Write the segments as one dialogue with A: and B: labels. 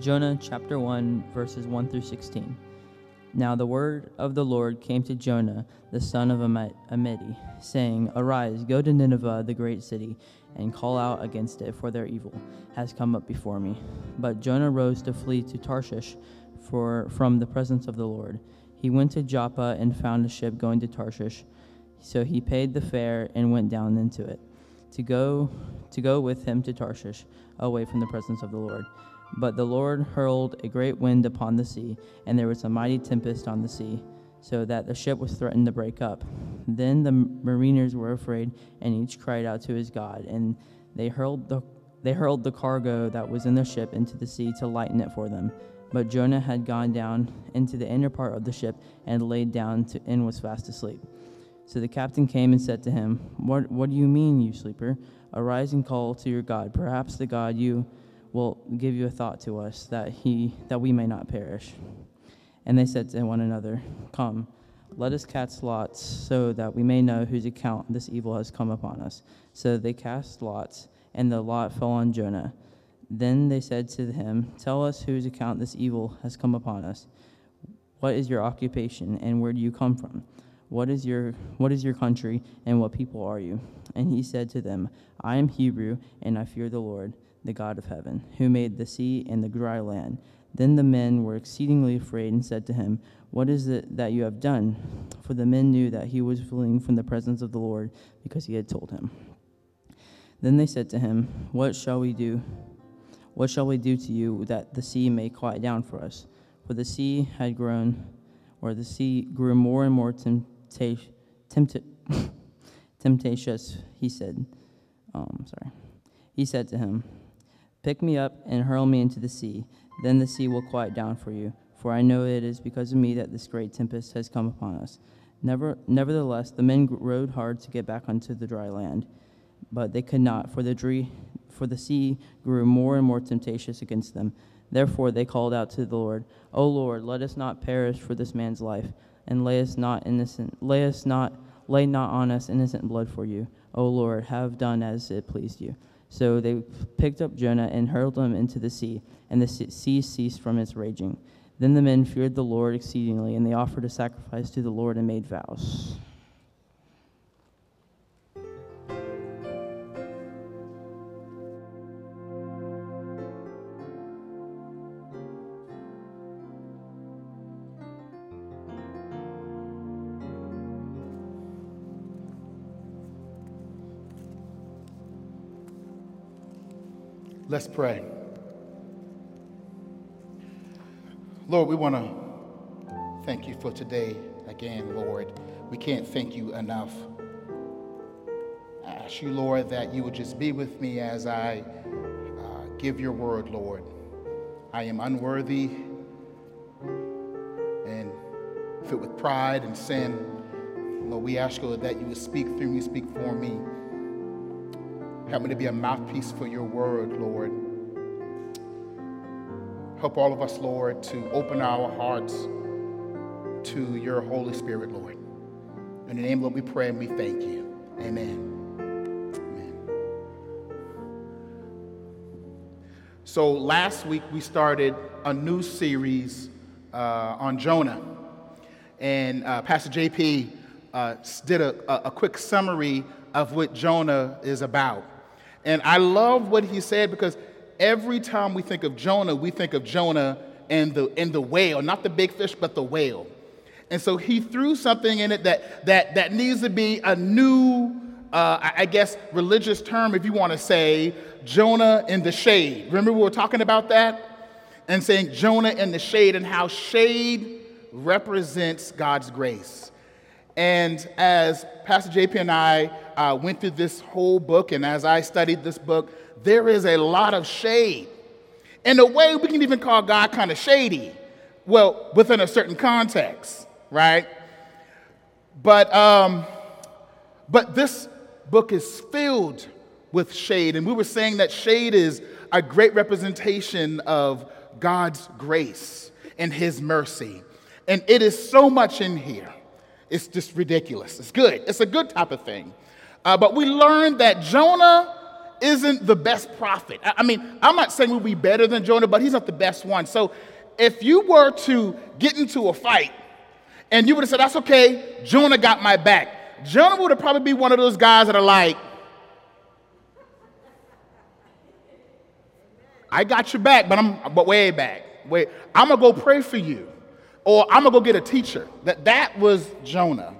A: Jonah chapter 1, verses 1 through 16. Now the word of the Lord came to Jonah, the son of Amittai, saying, Arise, go to Nineveh, the great city, and call out against it, for their evil has come up before me. But Jonah rose to flee to Tarshish for, from the presence of the Lord. He went to Joppa and found a ship going to Tarshish. So he paid the fare and went down into it, to go, to go with him to Tarshish, away from the presence of the Lord. But the Lord hurled a great wind upon the sea, and there was a mighty tempest on the sea, so that the ship was threatened to break up. Then the mariners were afraid, and each cried out to his God, and they hurled the they hurled the cargo that was in the ship into the sea to lighten it for them. But Jonah had gone down into the inner part of the ship and laid down to, and was fast asleep. So the captain came and said to him, What, what do you mean, you sleeper? Arise and call to your God. Perhaps the God you will give you a thought to us that he that we may not perish. And they said to one another, Come, let us cast lots, so that we may know whose account this evil has come upon us. So they cast lots, and the lot fell on Jonah. Then they said to him, Tell us whose account this evil has come upon us. What is your occupation, and where do you come from? What is your what is your country, and what people are you? And he said to them, I am Hebrew, and I fear the Lord the God of heaven, who made the sea and the dry land. Then the men were exceedingly afraid and said to him, What is it that you have done? For the men knew that he was fleeing from the presence of the Lord because he had told him. Then they said to him, What shall we do? What shall we do to you that the sea may quiet down for us? For the sea had grown, or the sea grew more and more tempta- tempta- temptatious, he said. Um, sorry. He said to him, Pick me up and hurl me into the sea. Then the sea will quiet down for you, for I know it is because of me that this great tempest has come upon us. Never, nevertheless, the men rowed hard to get back onto the dry land, but they could not, for the, for the sea grew more and more temptatious against them. Therefore they called out to the Lord, O Lord, let us not perish for this man's life, and lay us not innocent, lay us not, lay not on us innocent blood for you. O Lord, have done as it pleased you. So they picked up Jonah and hurled him into the sea, and the sea ceased from its raging. Then the men feared the Lord exceedingly, and they offered a sacrifice to the Lord and made vows.
B: Let's pray. Lord, we want to thank you for today again, Lord. We can't thank you enough. I ask you, Lord, that you would just be with me as I uh, give your word, Lord. I am unworthy and filled with pride and sin. Lord, we ask you that you would speak through me, speak for me. Help me to be a mouthpiece for your word, Lord. Help all of us, Lord, to open our hearts to your Holy Spirit, Lord. In the name of Lord, we pray and we thank you. Amen. Amen. So last week we started a new series uh, on Jonah. And uh, Pastor JP uh, did a, a quick summary of what Jonah is about. And I love what he said because every time we think of Jonah, we think of Jonah and the, and the whale, not the big fish, but the whale. And so he threw something in it that, that, that needs to be a new, uh, I guess, religious term, if you want to say, Jonah in the shade. Remember, we were talking about that? And saying Jonah in the shade and how shade represents God's grace. And as Pastor JP and I uh, went through this whole book, and as I studied this book, there is a lot of shade. In a way, we can even call God kind of shady. Well, within a certain context, right? But, um, but this book is filled with shade. And we were saying that shade is a great representation of God's grace and His mercy. And it is so much in here. It's just ridiculous. It's good. It's a good type of thing. Uh, but we learned that Jonah isn't the best prophet. I mean, I'm not saying we'll be better than Jonah, but he's not the best one. So if you were to get into a fight and you would have said, That's okay, Jonah got my back, Jonah would have probably be one of those guys that are like, I got your back, but I'm but way back. Wait, I'm gonna go pray for you. Or I'm gonna go get a teacher. That that was Jonah.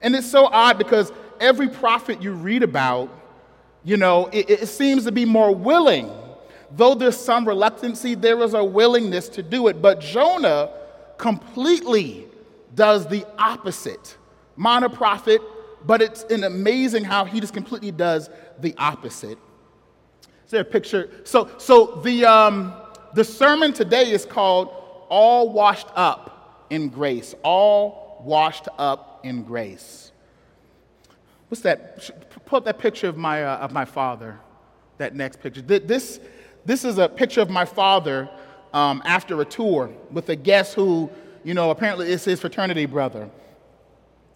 B: And it's so odd because every prophet you read about, you know, it, it seems to be more willing. Though there's some reluctancy, there is a willingness to do it. But Jonah completely does the opposite. Minor prophet, but it's an amazing how he just completely does the opposite. Is there a picture? So, so the, um, the sermon today is called All Washed Up in Grace. All Washed Up in Grace. What's that? Pull up that picture of my, uh, of my father, that next picture. This, this is a picture of my father um, after a tour with a guest who, you know, apparently is his fraternity brother.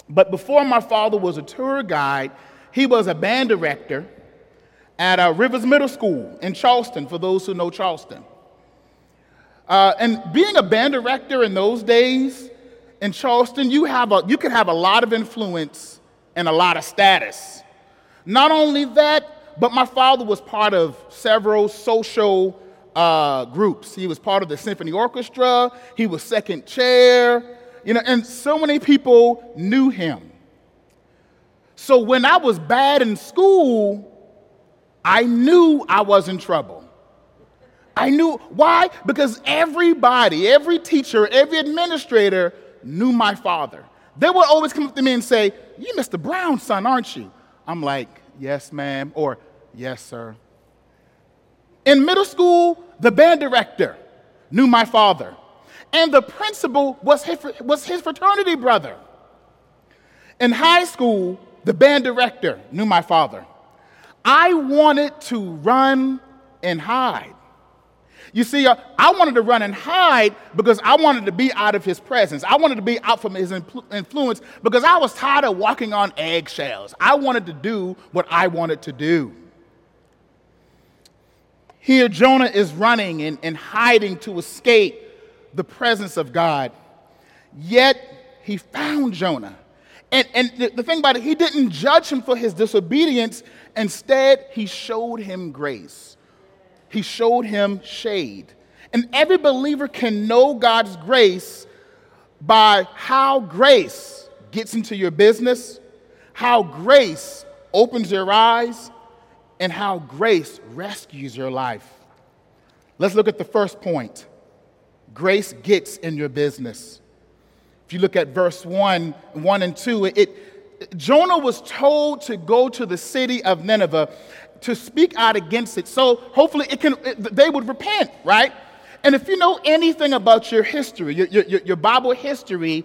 B: But before my father was a tour guide, he was a band director at uh, Rivers Middle School in Charleston, for those who know Charleston. Uh, and being a band director in those days in Charleston, you, have a, you could have a lot of influence and a lot of status. Not only that, but my father was part of several social uh, groups. He was part of the symphony orchestra, he was second chair, you know, and so many people knew him. So when I was bad in school, I knew I was in trouble. I knew why? Because everybody, every teacher, every administrator knew my father. They would always come up to me and say, You're Mr. Brown's son, aren't you? I'm like, Yes, ma'am, or Yes, sir. In middle school, the band director knew my father, and the principal was his, was his fraternity brother. In high school, the band director knew my father. I wanted to run and hide. You see, uh, I wanted to run and hide because I wanted to be out of his presence. I wanted to be out from his influence because I was tired of walking on eggshells. I wanted to do what I wanted to do. Here, Jonah is running and, and hiding to escape the presence of God. Yet, he found Jonah. And, and the, the thing about it, he didn't judge him for his disobedience. Instead, he showed him grace. He showed him shade. And every believer can know God's grace by how grace gets into your business, how grace opens your eyes, and how grace rescues your life. Let's look at the first point grace gets in your business. If you look at verse 1, 1 and 2, it, Jonah was told to go to the city of Nineveh to speak out against it. So hopefully it can, it, they would repent, right? And if you know anything about your history, your, your, your Bible history,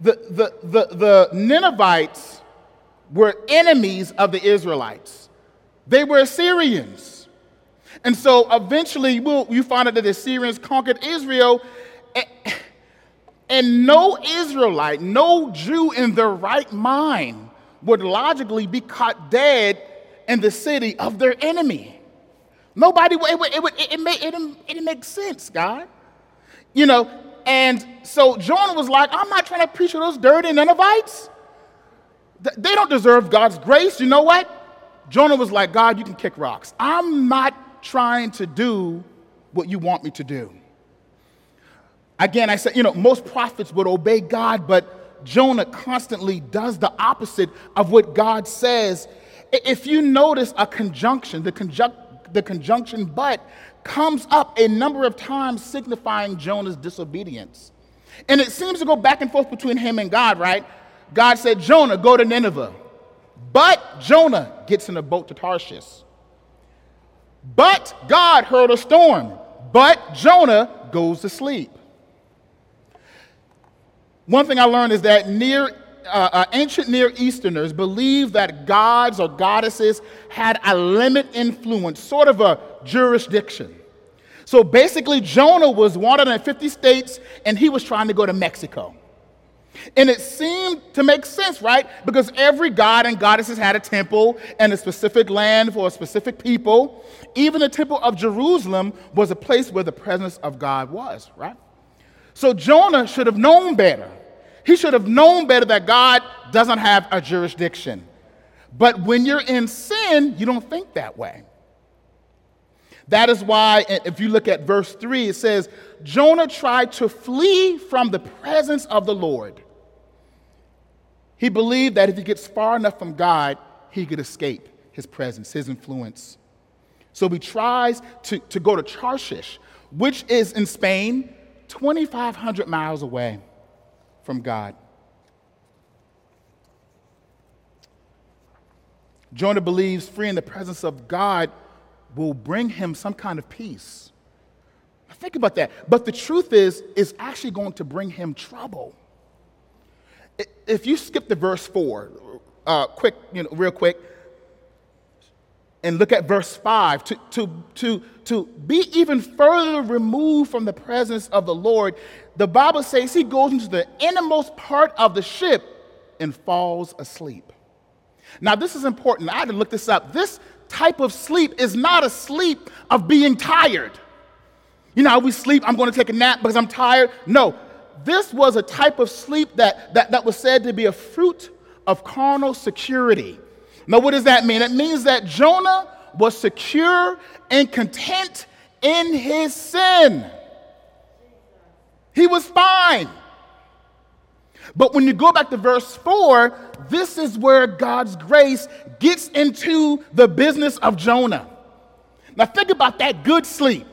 B: the, the, the, the Ninevites were enemies of the Israelites. They were Assyrians. And so eventually we'll, you find out that the Assyrians conquered Israel. And no Israelite, no Jew in their right mind would logically be caught dead in the city of their enemy. Nobody, it, would, it, it, it, it, it didn't make sense, God. You know, and so Jonah was like, I'm not trying to preach to those dirty Ninevites. They don't deserve God's grace. You know what? Jonah was like, God, you can kick rocks. I'm not trying to do what you want me to do. Again, I said, you know, most prophets would obey God, but Jonah constantly does the opposite of what God says. If you notice a conjunction, the, conjunct, the conjunction but comes up a number of times signifying Jonah's disobedience. And it seems to go back and forth between him and God, right? God said, Jonah, go to Nineveh. But Jonah gets in a boat to Tarshish. But God heard a storm. But Jonah goes to sleep. One thing I learned is that near, uh, uh, ancient Near Easterners believed that gods or goddesses had a limit influence, sort of a jurisdiction. So basically, Jonah was wanted in 50 states and he was trying to go to Mexico. And it seemed to make sense, right? Because every god and goddesses had a temple and a specific land for a specific people. Even the temple of Jerusalem was a place where the presence of God was, right? So Jonah should have known better. He should have known better that God doesn't have a jurisdiction. But when you're in sin, you don't think that way. That is why, if you look at verse 3, it says, Jonah tried to flee from the presence of the Lord. He believed that if he gets far enough from God, he could escape his presence, his influence. So he tries to, to go to Tarshish, which is in Spain, 2,500 miles away from God. Jonah believes freeing the presence of God will bring him some kind of peace. Think about that. But the truth is, it's actually going to bring him trouble. If you skip the verse four, uh, quick, you know, real quick, and look at verse five, to, to, to, to be even further removed from the presence of the Lord, the Bible says he goes into the innermost part of the ship and falls asleep. Now, this is important. I had to look this up. This type of sleep is not a sleep of being tired. You know how we sleep, I'm going to take a nap because I'm tired? No, this was a type of sleep that, that, that was said to be a fruit of carnal security. Now, what does that mean? It means that Jonah was secure and content in his sin. He was fine. But when you go back to verse 4, this is where God's grace gets into the business of Jonah. Now, think about that good sleep.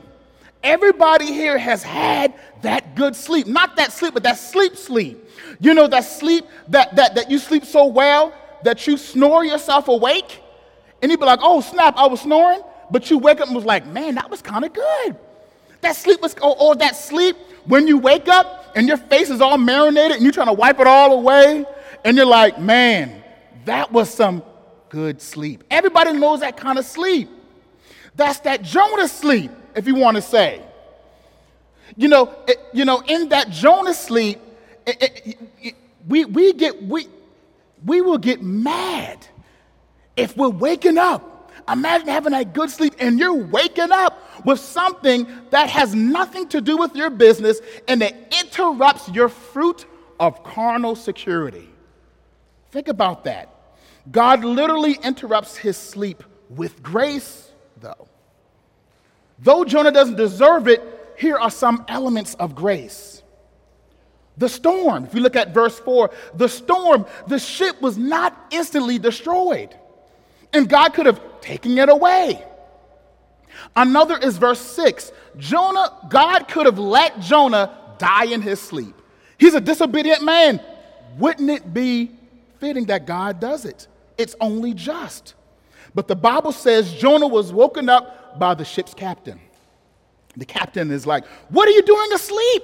B: Everybody here has had that good sleep. Not that sleep, but that sleep sleep. You know, that sleep that, that, that you sleep so well that you snore yourself awake. And you'd be like, oh, snap, I was snoring. But you wake up and was like, man, that was kind of good. That sleep was, or, or that sleep when you wake up and your face is all marinated and you're trying to wipe it all away. And you're like, man, that was some good sleep. Everybody knows that kind of sleep. That's that Jonah sleep, if you want to say. You know, it, you know, in that Jonah sleep, it, it, we, we get we we will get mad if we're waking up Imagine having a good sleep and you're waking up with something that has nothing to do with your business and it interrupts your fruit of carnal security. Think about that. God literally interrupts his sleep with grace, though. Though Jonah doesn't deserve it, here are some elements of grace. The storm, if you look at verse 4, the storm, the ship was not instantly destroyed. And God could have taken it away. Another is verse 6. Jonah, God could have let Jonah die in his sleep. He's a disobedient man. Wouldn't it be fitting that God does it? It's only just. But the Bible says Jonah was woken up by the ship's captain. The captain is like, What are you doing asleep?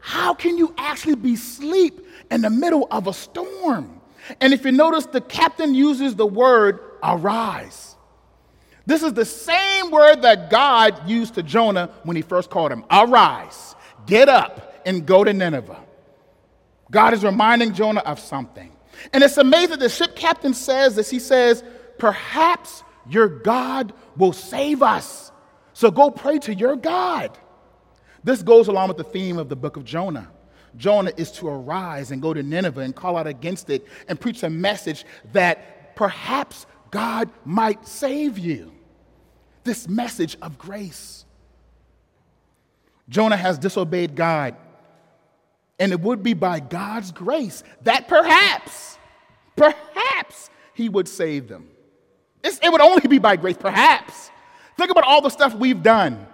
B: How can you actually be asleep in the middle of a storm? And if you notice, the captain uses the word arise. This is the same word that God used to Jonah when he first called him arise, get up, and go to Nineveh. God is reminding Jonah of something. And it's amazing the ship captain says this. He says, Perhaps your God will save us. So go pray to your God. This goes along with the theme of the book of Jonah. Jonah is to arise and go to Nineveh and call out against it and preach a message that perhaps God might save you. This message of grace. Jonah has disobeyed God, and it would be by God's grace that perhaps, perhaps he would save them. It's, it would only be by grace, perhaps. Think about all the stuff we've done,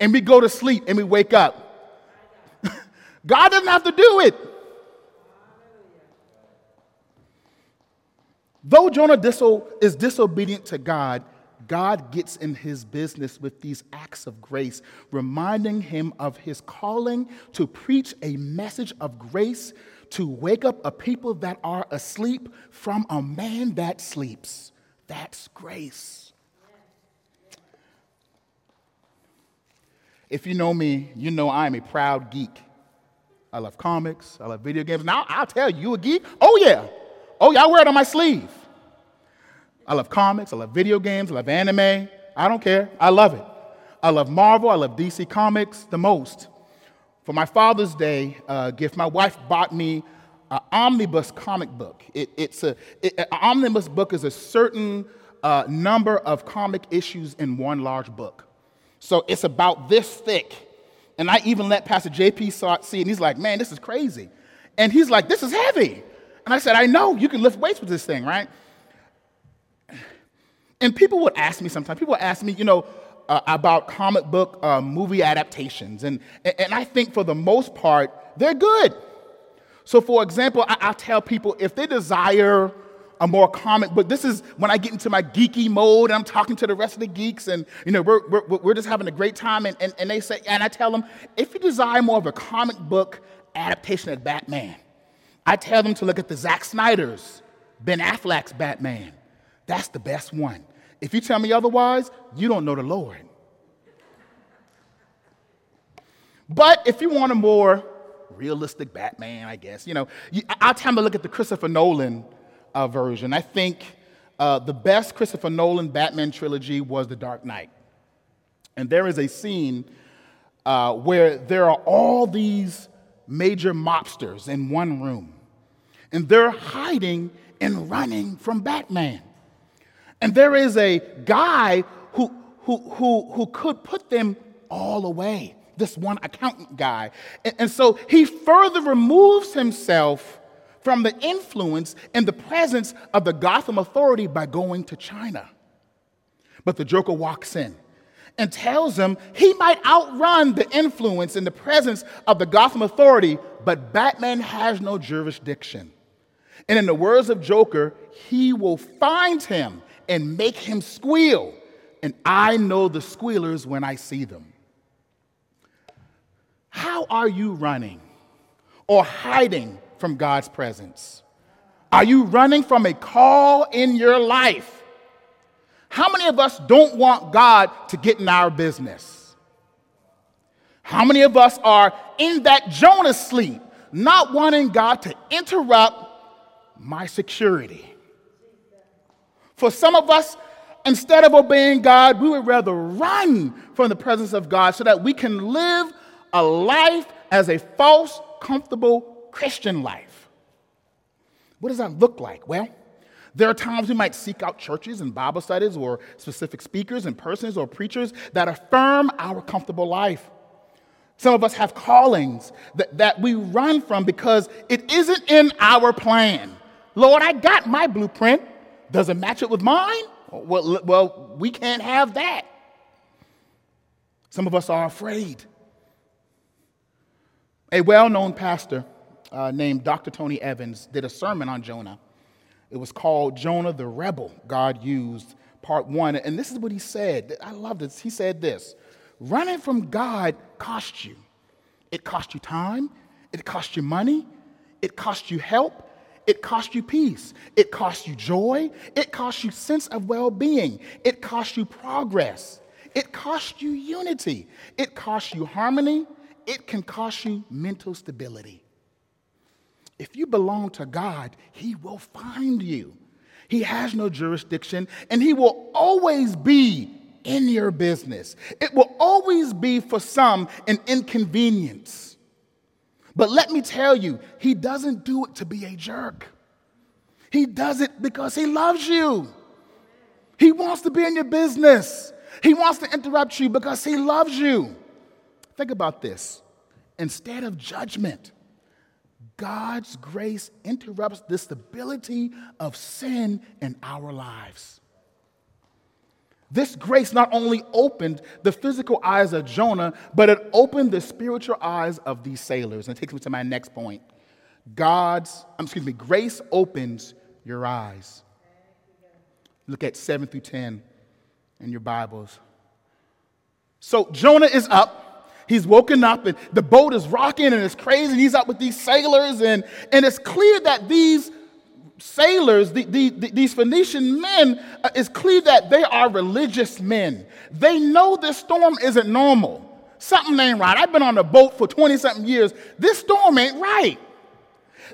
B: and we go to sleep and we wake up. God doesn't have to do it. Though Jonah diso- is disobedient to God, God gets in his business with these acts of grace, reminding him of his calling to preach a message of grace to wake up a people that are asleep from a man that sleeps. That's grace. If you know me, you know I'm a proud geek. I love comics. I love video games. Now, I'll tell you, a geek? Oh, yeah. Oh, yeah, I wear it on my sleeve. I love comics. I love video games. I love anime. I don't care. I love it. I love Marvel. I love DC Comics the most. For my Father's Day uh, gift, my wife bought me an omnibus comic book. It, it's a, it, an omnibus book is a certain uh, number of comic issues in one large book. So it's about this thick. And I even let Pastor JP saw it, see and he's like, man, this is crazy. And he's like, this is heavy. And I said, I know, you can lift weights with this thing, right? And people would ask me sometimes, people would ask me, you know, uh, about comic book uh, movie adaptations. And, and I think for the most part, they're good. So, for example, I, I tell people if they desire a more comic book, this is when I get into my geeky mode and I'm talking to the rest of the geeks and, you know, we're, we're, we're just having a great time. And, and, and they say, and I tell them, if you desire more of a comic book adaptation of Batman, I tell them to look at the Zack Snyder's, Ben Affleck's Batman. That's the best one. If you tell me otherwise, you don't know the Lord. But if you want a more realistic Batman, I guess, you know, I'll tell them to look at the Christopher Nolan uh, version. I think uh, the best Christopher Nolan Batman trilogy was The Dark Knight. And there is a scene uh, where there are all these major mobsters in one room, and they're hiding and running from Batman. And there is a guy who, who, who, who could put them all away, this one accountant guy. And, and so he further removes himself from the influence and the presence of the Gotham authority by going to China. But the Joker walks in and tells him he might outrun the influence and the presence of the Gotham authority, but Batman has no jurisdiction. And in the words of Joker, he will find him and make him squeal. And I know the squealers when I see them. How are you running or hiding from God's presence? Are you running from a call in your life? How many of us don't want God to get in our business? How many of us are in that Jonah sleep, not wanting God to interrupt my security? For some of us, instead of obeying God, we would rather run from the presence of God so that we can live a life as a false, comfortable Christian life. What does that look like? Well, there are times we might seek out churches and Bible studies or specific speakers and persons or preachers that affirm our comfortable life. Some of us have callings that, that we run from because it isn't in our plan. Lord, I got my blueprint. Does it match it with mine? Well, well, we can't have that. Some of us are afraid. A well known pastor uh, named Dr. Tony Evans did a sermon on Jonah. It was called Jonah the Rebel God Used, Part One. And this is what he said. I love this. He said this Running from God cost you. It cost you time, it cost you money, it cost you help, it costs you peace. It costs you joy. It costs you sense of well-being. It costs you progress. It costs you unity. It costs you harmony. It can cost you mental stability. If you belong to God, He will find you. He has no jurisdiction, and He will always be in your business. It will always be for some an inconvenience. But let me tell you, he doesn't do it to be a jerk. He does it because he loves you. He wants to be in your business. He wants to interrupt you because he loves you. Think about this. Instead of judgment, God's grace interrupts the stability of sin in our lives. This grace not only opened the physical eyes of Jonah, but it opened the spiritual eyes of these sailors. And it takes me to my next point. God's, um, excuse me, grace opens your eyes. Look at 7 through 10 in your Bibles. So Jonah is up. He's woken up and the boat is rocking and it's crazy. And he's out with these sailors. And, and it's clear that these sailors, the, the, the, these Phoenician men, uh, it's clear that they are religious men. They know this storm isn't normal. something ain't right. I've been on a boat for 20 something years. This storm ain't right.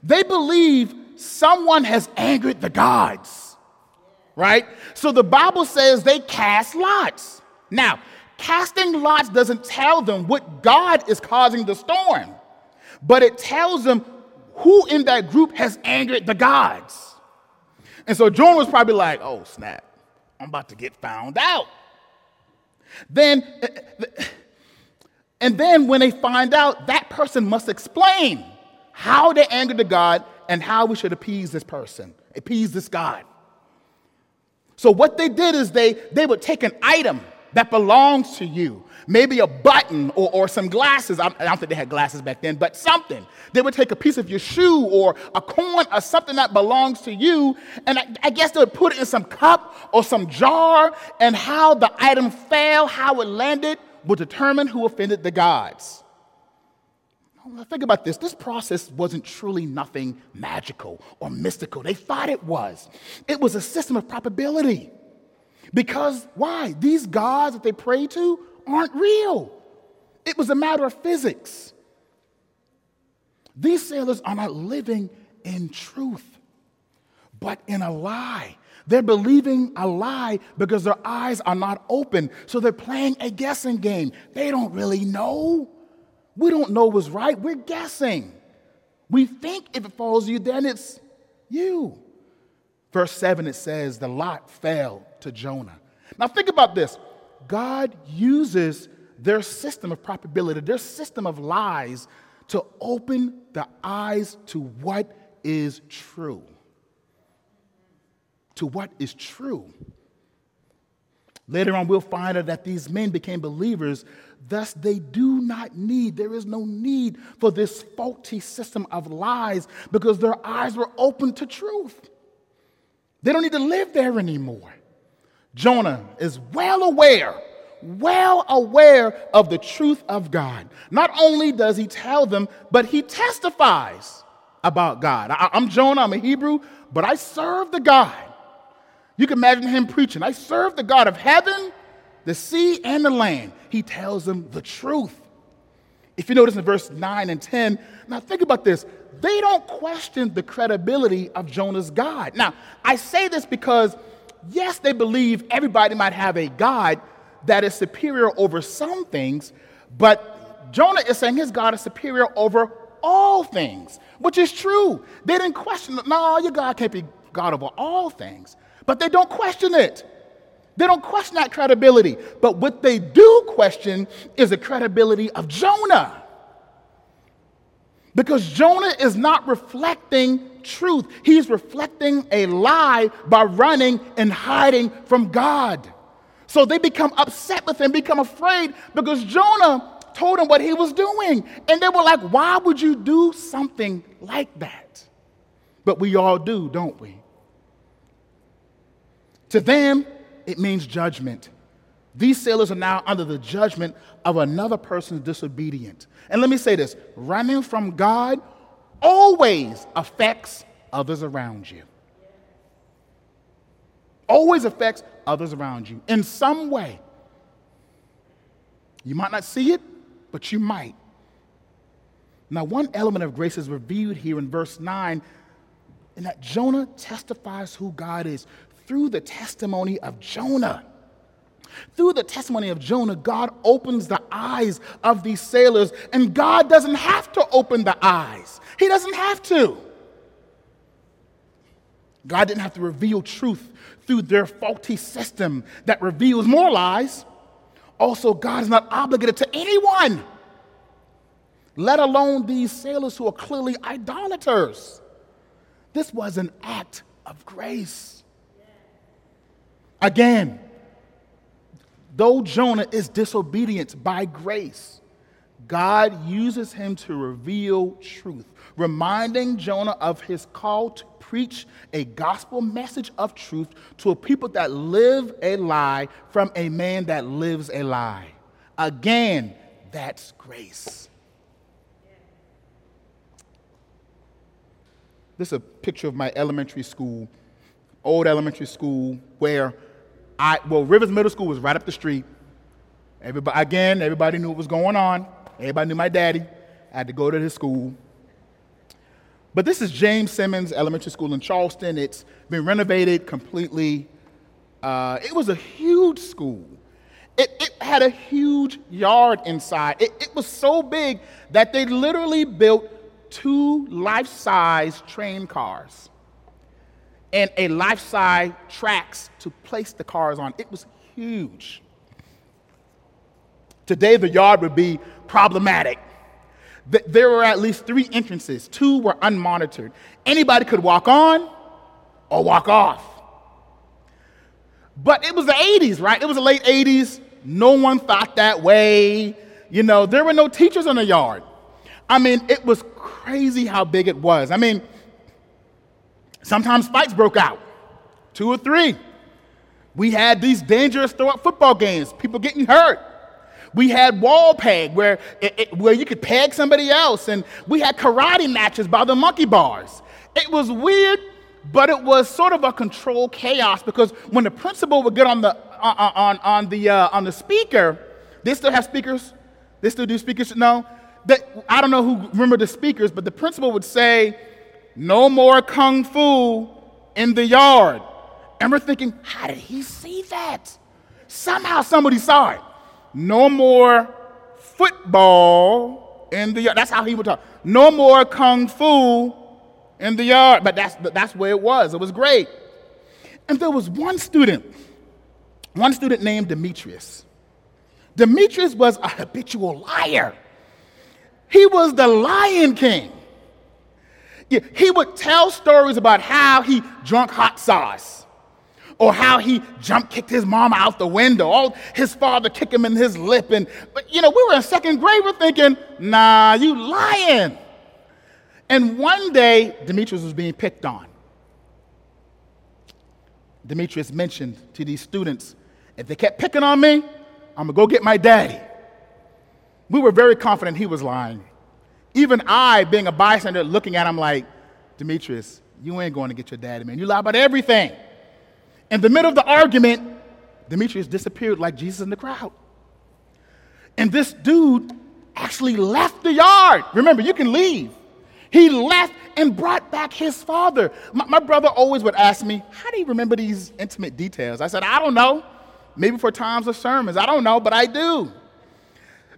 B: They believe someone has angered the gods, right? So the Bible says they cast lots. Now, casting lots doesn't tell them what God is causing the storm, but it tells them who in that group has angered the gods. And so Jonah was probably like, oh, snap, I'm about to get found out. Then, and then when they find out, that person must explain how they angered the God and how we should appease this person, appease this God. So what they did is they, they would take an item that belongs to you, maybe a button or, or some glasses. I, I don't think they had glasses back then, but something. They would take a piece of your shoe or a coin or something that belongs to you, and I, I guess they would put it in some cup or some jar, and how the item fell, how it landed, would determine who offended the gods. Think about this. This process wasn't truly nothing magical or mystical. They thought it was. It was a system of probability. Because why? These gods that they pray to aren't real. It was a matter of physics. These sailors are not living in truth, but in a lie. They're believing a lie because their eyes are not open. So they're playing a guessing game. They don't really know. We don't know what's right. We're guessing. We think if it falls you, then it's you. Verse 7, it says, The lot fell to Jonah. Now, think about this God uses their system of probability, their system of lies, to open the eyes to what is true. To what is true. Later on, we'll find out that these men became believers Thus, they do not need, there is no need for this faulty system of lies because their eyes were open to truth. They don't need to live there anymore. Jonah is well aware, well aware of the truth of God. Not only does he tell them, but he testifies about God. I, am Jonah, I'm a Hebrew, but I serve the God. You can imagine him preaching. I serve the God of heaven the sea and the land. He tells them the truth. If you notice in verse 9 and 10, now think about this. They don't question the credibility of Jonah's God. Now, I say this because, yes, they believe everybody might have a God that is superior over some things, but Jonah is saying his God is superior over all things, which is true. They didn't question it. No, your God can't be God over all things. But they don't question it. They don't question that credibility. But what they do question is the credibility of Jonah. Because Jonah is not reflecting truth, he's reflecting a lie by running and hiding from God. So they become upset with him, become afraid because Jonah told him what he was doing. And they were like, Why would you do something like that? But we all do, don't we? To them, it means judgment. These sailors are now under the judgment of another person's disobedience. And let me say this running from God always affects others around you. Always affects others around you in some way. You might not see it, but you might. Now, one element of grace is revealed here in verse 9, in that Jonah testifies who God is through the testimony of Jonah. Through the testimony of Jonah, God opens the eyes of these sailors, and God doesn't have to open the eyes. He doesn't have to. God didn't have to reveal truth through their faulty system that reveals more lies. Also, God is not obligated to anyone, let alone these sailors who are clearly idolaters. This was an act of grace. Again, though Jonah is disobedient by grace, God uses him to reveal truth, reminding Jonah of his call to preach a gospel message of truth to a people that live a lie from a man that lives a lie. Again, that's grace. This is a picture of my elementary school, old elementary school, where I, well, Rivers Middle School was right up the street. Everybody, again, everybody knew what was going on. Everybody knew my daddy. I had to go to his school. But this is James Simons Elementary School in Charleston. It's been renovated completely. Uh, it was a huge school. It, it, had a huge yard inside. It, it was so big that they literally built two life size train cars and a life size tracks to place the cars on. It was huge. Today, the yard would be problematic. There were at least three entrances, two were unmonitored. Anybody could walk on or walk off. But it was the 80s, right? It was the late 80s. No one thought that way. You know, there were no teachers in the yard. I mean, it was crazy how big it was. I mean, sometimes fights broke out, two or three. We had these dangerous throw up football games, people getting hurt. We had wall peg where, it, it, where you could peg somebody else, and we had karate matches by the monkey bars. It was weird, but it was sort of a controlled chaos because when the principal would get on the, uh, on, on, the, uh, on the speaker, they still have speakers. They still do speakers. No, that, I don't know who remember the speakers, but the principal would say, "No more kung fu in the yard." And we're thinking, how did he see that? Somehow somebody saw it. No more football in the yard. That's how he would talk. No more kung fu in the yard. But that's, that's where it was. It was great. And there was one student, one student named Demetrius. Demetrius was a habitual liar. He was the Lion King. He would tell stories about how he drunk hot sauce or how he jump kicked his mom out the window, or his father kicked him in his lip. And but you know, we were in second grade, we're thinking, nah, you lying. And one day, Demetrius was being picked on. Demetrius mentioned to these students, if they kept picking on me, I'm gonna go get my daddy. We were very confident he was lying. Even I, being a bystander, looking at him like, Demetrius, you ain't going to get your daddy, man. You lie about everything. In the middle of the argument, Demetrius disappeared like Jesus in the crowd. And this dude actually left the yard. Remember, you can leave. He left and brought back his father. My, my, brother always would ask me, How do you remember these intimate details? I said, I don't know. Maybe for times of sermons. I don't know, but I do.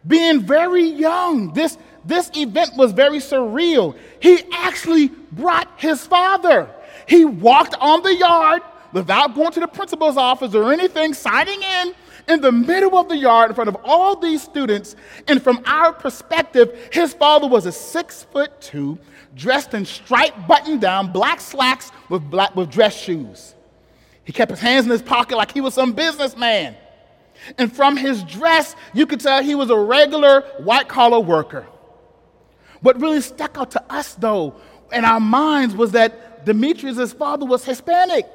B: Being very young, this, this event was very surreal. He actually brought his father. He walked on the yard without going to the principal's office or anything, signing in in the middle of the yard in front of all these students. And from our perspective, his father was a six foot two, dressed in striped button down, black slacks with, black, with dress shoes. He kept his hands in his pocket like he was some businessman. And from his dress, you could tell he was a regular white collar worker. What really stuck out to us, though, in our minds was that Demetrius' father was Hispanic.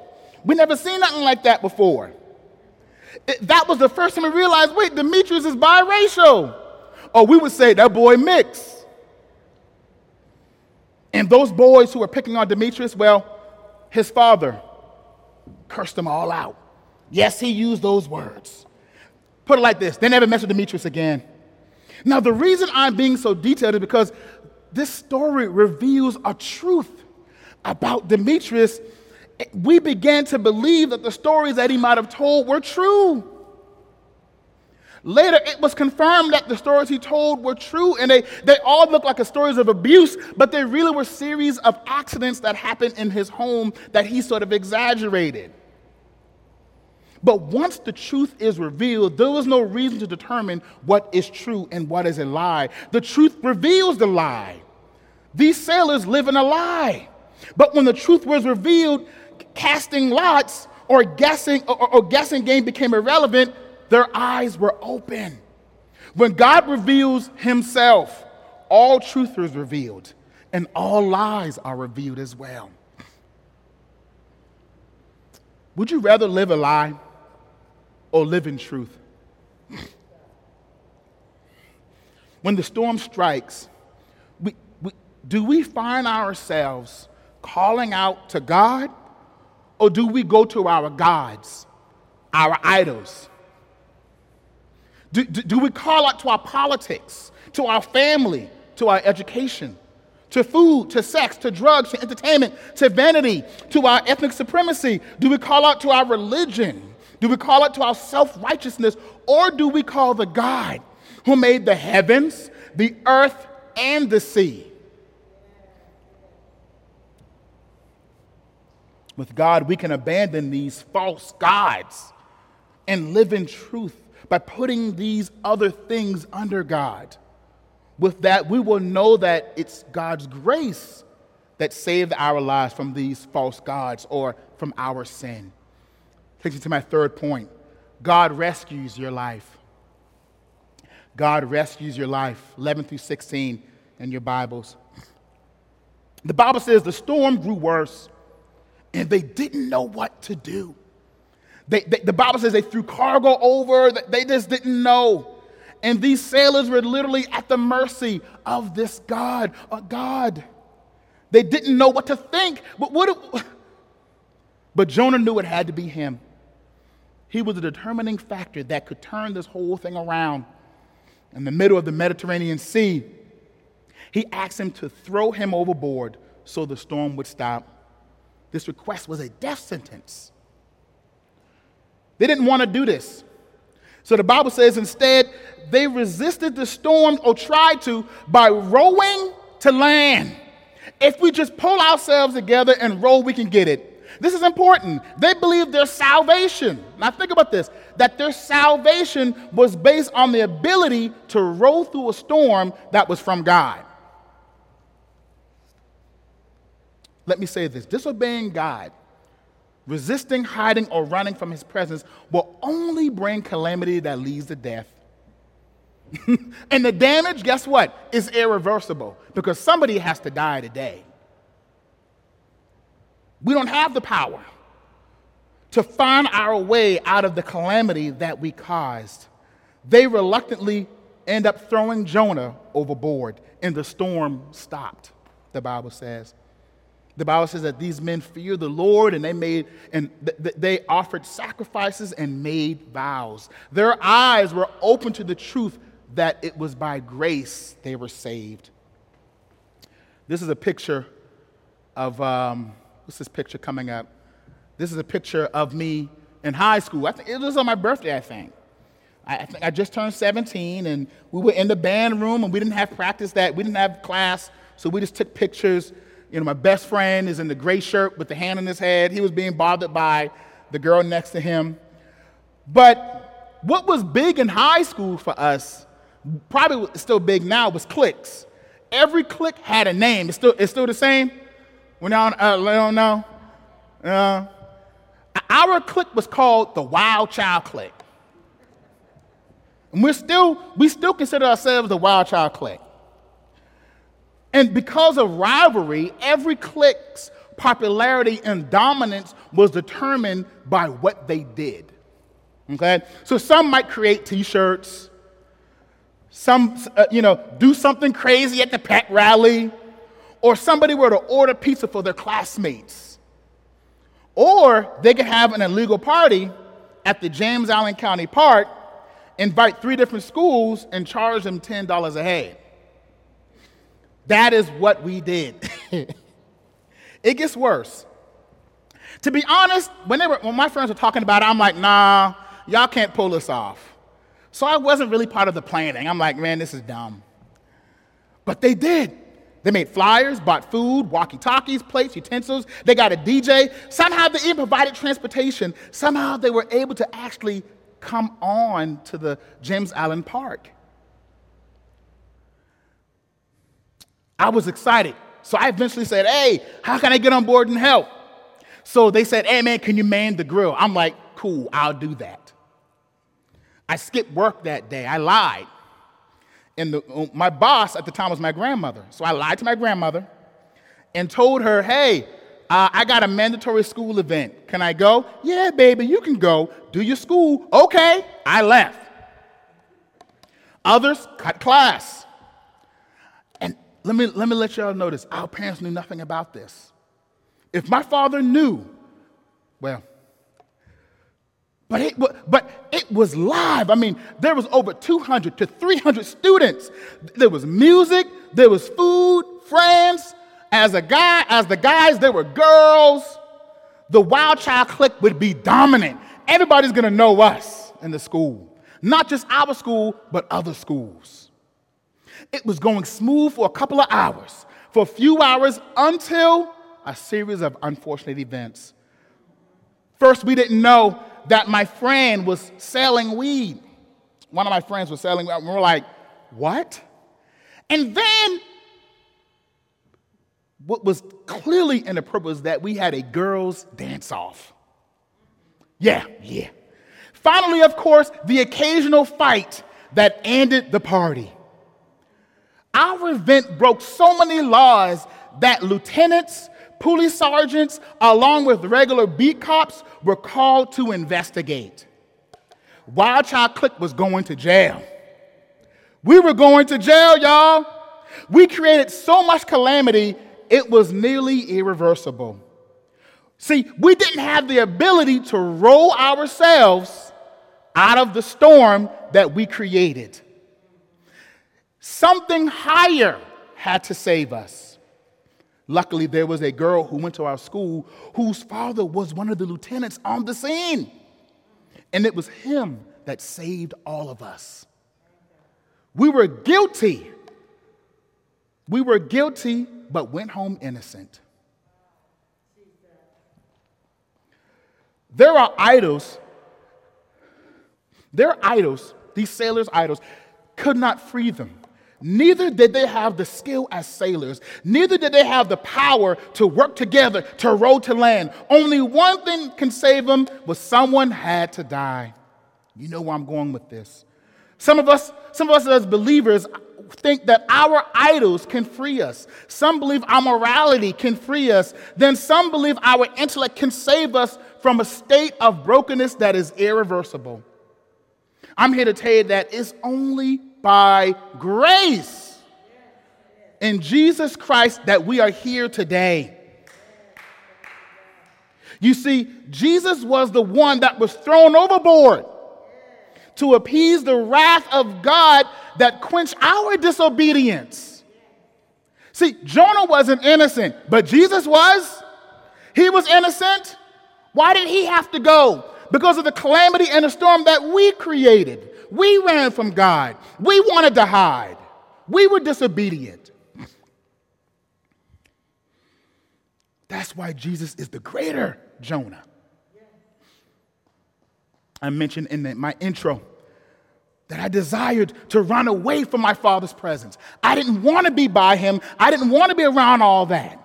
B: We never seen nothing like that before. It, that was the first time we realized wait, Demetrius is biracial. Or we would say that boy mixed. And those boys who were picking on Demetrius, well, his father cursed them all out. Yes, he used those words. Put it like this they never messed with Demetrius again. Now, the reason I'm being so detailed is because this story reveals a truth about Demetrius we began to believe that the stories that he might have told were true. Later, it was confirmed that the stories he told were true, and they, they all looked like stories of abuse, but they really were series of accidents that happened in his home that he sort of exaggerated. But once the truth is revealed, there was no reason to determine what is true and what is a lie. The truth reveals the lie. These sailors live in a lie. But when the truth was revealed, casting lots or guessing or, or guessing game became irrelevant, their eyes were open. When God reveals himself, all truth is revealed and all lies are revealed as well. Would you rather live a lie or live in truth? When the storm strikes, we, we, do we find ourselves calling out to God or do we go to our gods, our idols? Do, do, do we call out to our politics, to our family, to our education, to food, to sex, to drugs, to entertainment, to vanity, to our ethnic supremacy? Do we call out to our religion? Do we call it to our self righteousness? Or do we call the God who made the heavens, the earth, and the sea? With God, we can abandon these false gods and live in truth by putting these other things under God. With that, we will know that it's God's grace that saved our lives from these false gods or from our sin. Takes me to my third point God rescues your life. God rescues your life. 11 through 16 in your Bibles. The Bible says the storm grew worse and they didn't know what to do. They, they, the Bible says they threw cargo over, they just didn't know. And these sailors were literally at the mercy of this God, a God. They didn't know what to think. But, what, but Jonah knew it had to be him. He was a determining factor that could turn this whole thing around. In the middle of the Mediterranean Sea, he asked him to throw him overboard so the storm would stop. This request was a death sentence. They didn't want to do this. So the Bible says instead, they resisted the storm or tried to by rowing to land. If we just pull ourselves together and row, we can get it. This is important. They believed their salvation. Now, think about this that their salvation was based on the ability to row through a storm that was from God. Let me say this disobeying God resisting, hiding, or running from his presence will only bring calamity that leads to death. and the damage, guess what, is irreversible because somebody has to die today. We don't have the power to find our way out of the calamity that we caused. They reluctantly end up throwing Jonah overboard, and the storm stopped, the Bible says. The Bible says that these men feared the Lord and they made and th- they offered sacrifices and made vows. Their eyes were open to the truth that it was by grace they were saved. This is a picture of um, what's this picture coming up? This is a picture of me in high school. I think it was on my birthday, I think. I, I think I just turned 17 and we were in the band room and we didn't have practice that, we didn't have class, so we just took pictures you know, my best friend is in the gray shirt with the hand on his head. He was being bothered by the girl next to him. But what was big in high school for us, probably still big now, was cliques. Every clique had a name. It's still, it's still the same? We don't, uh, don't know? Uh, our clique was called the Wild Child Clique. And we're still, we still consider ourselves the Wild Child Clique. And because of rivalry, every clique's popularity and dominance was determined by what they did. Okay? So some might create t shirts, some, uh, you know, do something crazy at the pet rally, or somebody were to order pizza for their classmates. Or they could have an illegal party at the James Allen County Park, invite three different schools, and charge them $10 a head. That is what we did. it gets worse. To be honest, when, were, when my friends were talking about it, I'm like, nah, y'all can't pull this off. So I wasn't really part of the planning. I'm like, man, this is dumb. But they did. They made flyers, bought food, walkie talkies, plates, utensils. They got a DJ. Somehow they even provided transportation. Somehow they were able to actually come on to the James Allen Park. I was excited. So I eventually said, Hey, how can I get on board and help? So they said, Hey, man, can you man the grill? I'm like, Cool, I'll do that. I skipped work that day. I lied. And the, uh, my boss at the time was my grandmother. So I lied to my grandmother and told her, Hey, uh, I got a mandatory school event. Can I go? Yeah, baby, you can go. Do your school. Okay. I left. Others cut class And let me, let me let y'all know this. Our parents knew nothing about this. If my father knew, well, But it, but it was live. I mean, there was over 200 to 300 students. There was music, there was food, friends. As a guy, as the guys, there were girls. The wild child clique would be dominant. Everybody's gonna know us in the school. Not just our school, but other schools. It was going smooth for a couple of hours, for a few hours until a series of unfortunate events. First, we didn't know that my friend was selling weed. One of my friends was selling weed. And we were like, what? And then, what was clearly in inappropriate was that we had a girls' dance off. Yeah, yeah. Finally, of course, the occasional fight that ended the party. Our event broke so many laws that lieutenants, police sergeants, along with regular beat cops, were called to investigate. Wild Child Clique was going to jail. We were going to jail, y'all. We created so much calamity, it was nearly irreversible. See, we didn't have the ability to roll ourselves out of the storm that we created. Something higher had to save us. Luckily, there was a girl who went to our school whose father was one of the lieutenants on the scene. And it was him that saved all of us. We were guilty. We were guilty, but went home innocent. There are idols. Their idols, these sailors' idols, could not free them. Neither did they have the skill as sailors. Neither did they have the power to work together to row to land. Only one thing can save them was someone had to die. You know where I'm going with this. Some of us, some of us as believers think that our idols can free us. Some believe our morality can free us. Then some believe our intellect can save us from a state of brokenness that is irreversible. I'm here to tell you that it's only by grace in Jesus Christ that we are here today. You see, Jesus was the one that was thrown overboard to appease the wrath of God that quenched our disobedience. See, Jonah wasn't innocent, but Jesus was. He was innocent. Why did he have to go? Because of the calamity and the storm that we created. We ran from God. We wanted to hide. We were disobedient. That's why Jesus is the greater Jonah. I mentioned in the, my intro that I desired to run away from my father's presence. I didn't want to be by him, I didn't want to be around all that.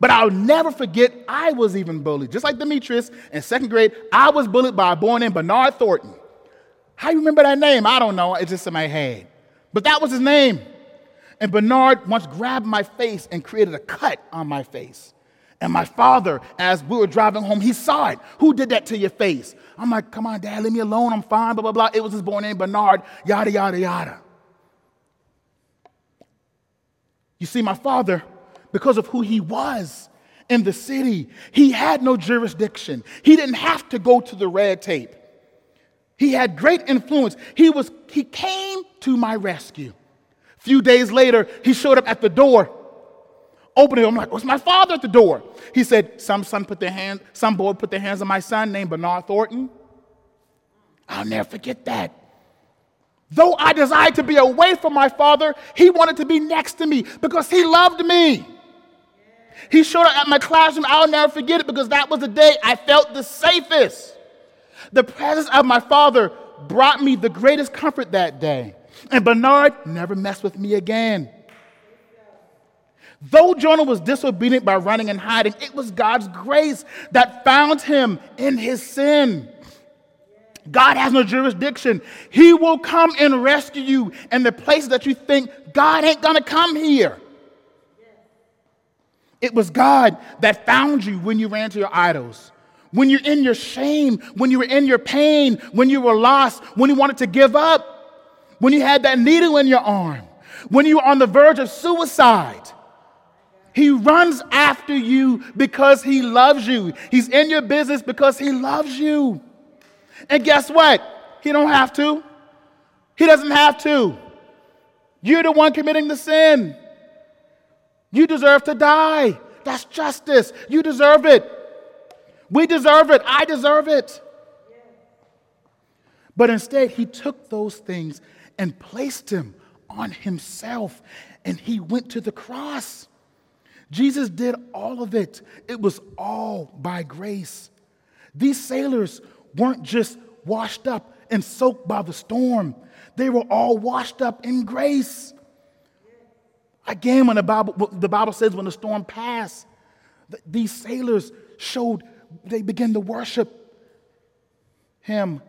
B: But I'll never forget, I was even bullied. Just like Demetrius in second grade, I was bullied by a boy named Bernard Thornton. How you remember that name? I don't know. It's just in my head. But that was his name. And Bernard once grabbed my face and created a cut on my face. And my father, as we were driving home, he saw it. Who did that to your face? I'm like, come on, dad, leave me alone. I'm fine, blah, blah, blah. It was his boy named Bernard, yada, yada, yada. You see, my father, because of who he was in the city, he had no jurisdiction. He didn't have to go to the red tape. He had great influence. He, was, he came to my rescue. A few days later, he showed up at the door. Opening it, I'm like, what's my father at the door? He said, some son put their hand, some boy put their hands on my son named Bernard Thornton. I'll never forget that. Though I desired to be away from my father, he wanted to be next to me because he loved me. He showed up at my classroom. I'll never forget it because that was the day I felt the safest. The presence of my father brought me the greatest comfort that day. And Bernard never messed with me again. Though Jonah was disobedient by running and hiding, it was God's grace that found him in his sin. God has no jurisdiction. He will come and rescue you in the places that you think God ain't gonna come here. It was God that found you when you ran to your idols, when you're in your shame, when you were in your pain, when you were lost, when you wanted to give up, when you had that needle in your arm, when you were on the verge of suicide. He runs after you because he loves you. He's in your business because he loves you. And guess what? He don't have to. He doesn't have to. You're the one committing the sin. You deserve to die. That's justice. You deserve it. We deserve it. I deserve it. But instead, he took those things and placed them on himself, and he went to the cross. Jesus did all of it, it was all by grace. These sailors weren't just washed up and soaked by the storm, they were all washed up in grace. Again, when the Bible, the Bible says when the storm passed, these sailors showed, they begin to worship him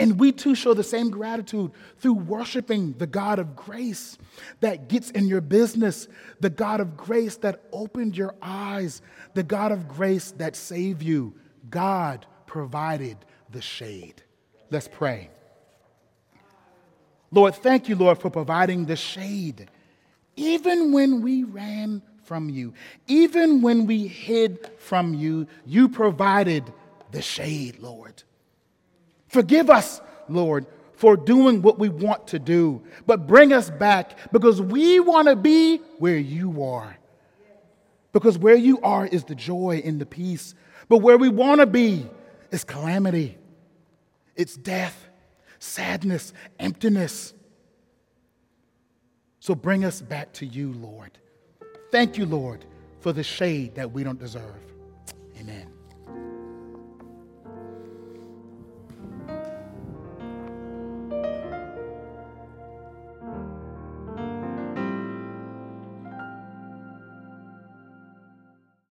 B: and we too show the same gratitude through worshiping the God of grace that gets in your business, the God of grace that opened your eyes, the God of grace that saved you. God provided the shade. Let's pray. Lord, thank you, Lord, for providing the shade. Even when we ran from you, even when we hid from you, you provided the shade, Lord. Forgive us, Lord, for doing what we want to do, but bring us back because we want to be where you are. Because where you are is the joy and the peace, but where we want to be is calamity, it's death, sadness, emptiness. So bring us back to you, Lord. Thank you, Lord, for the shade that we don't deserve. Amen.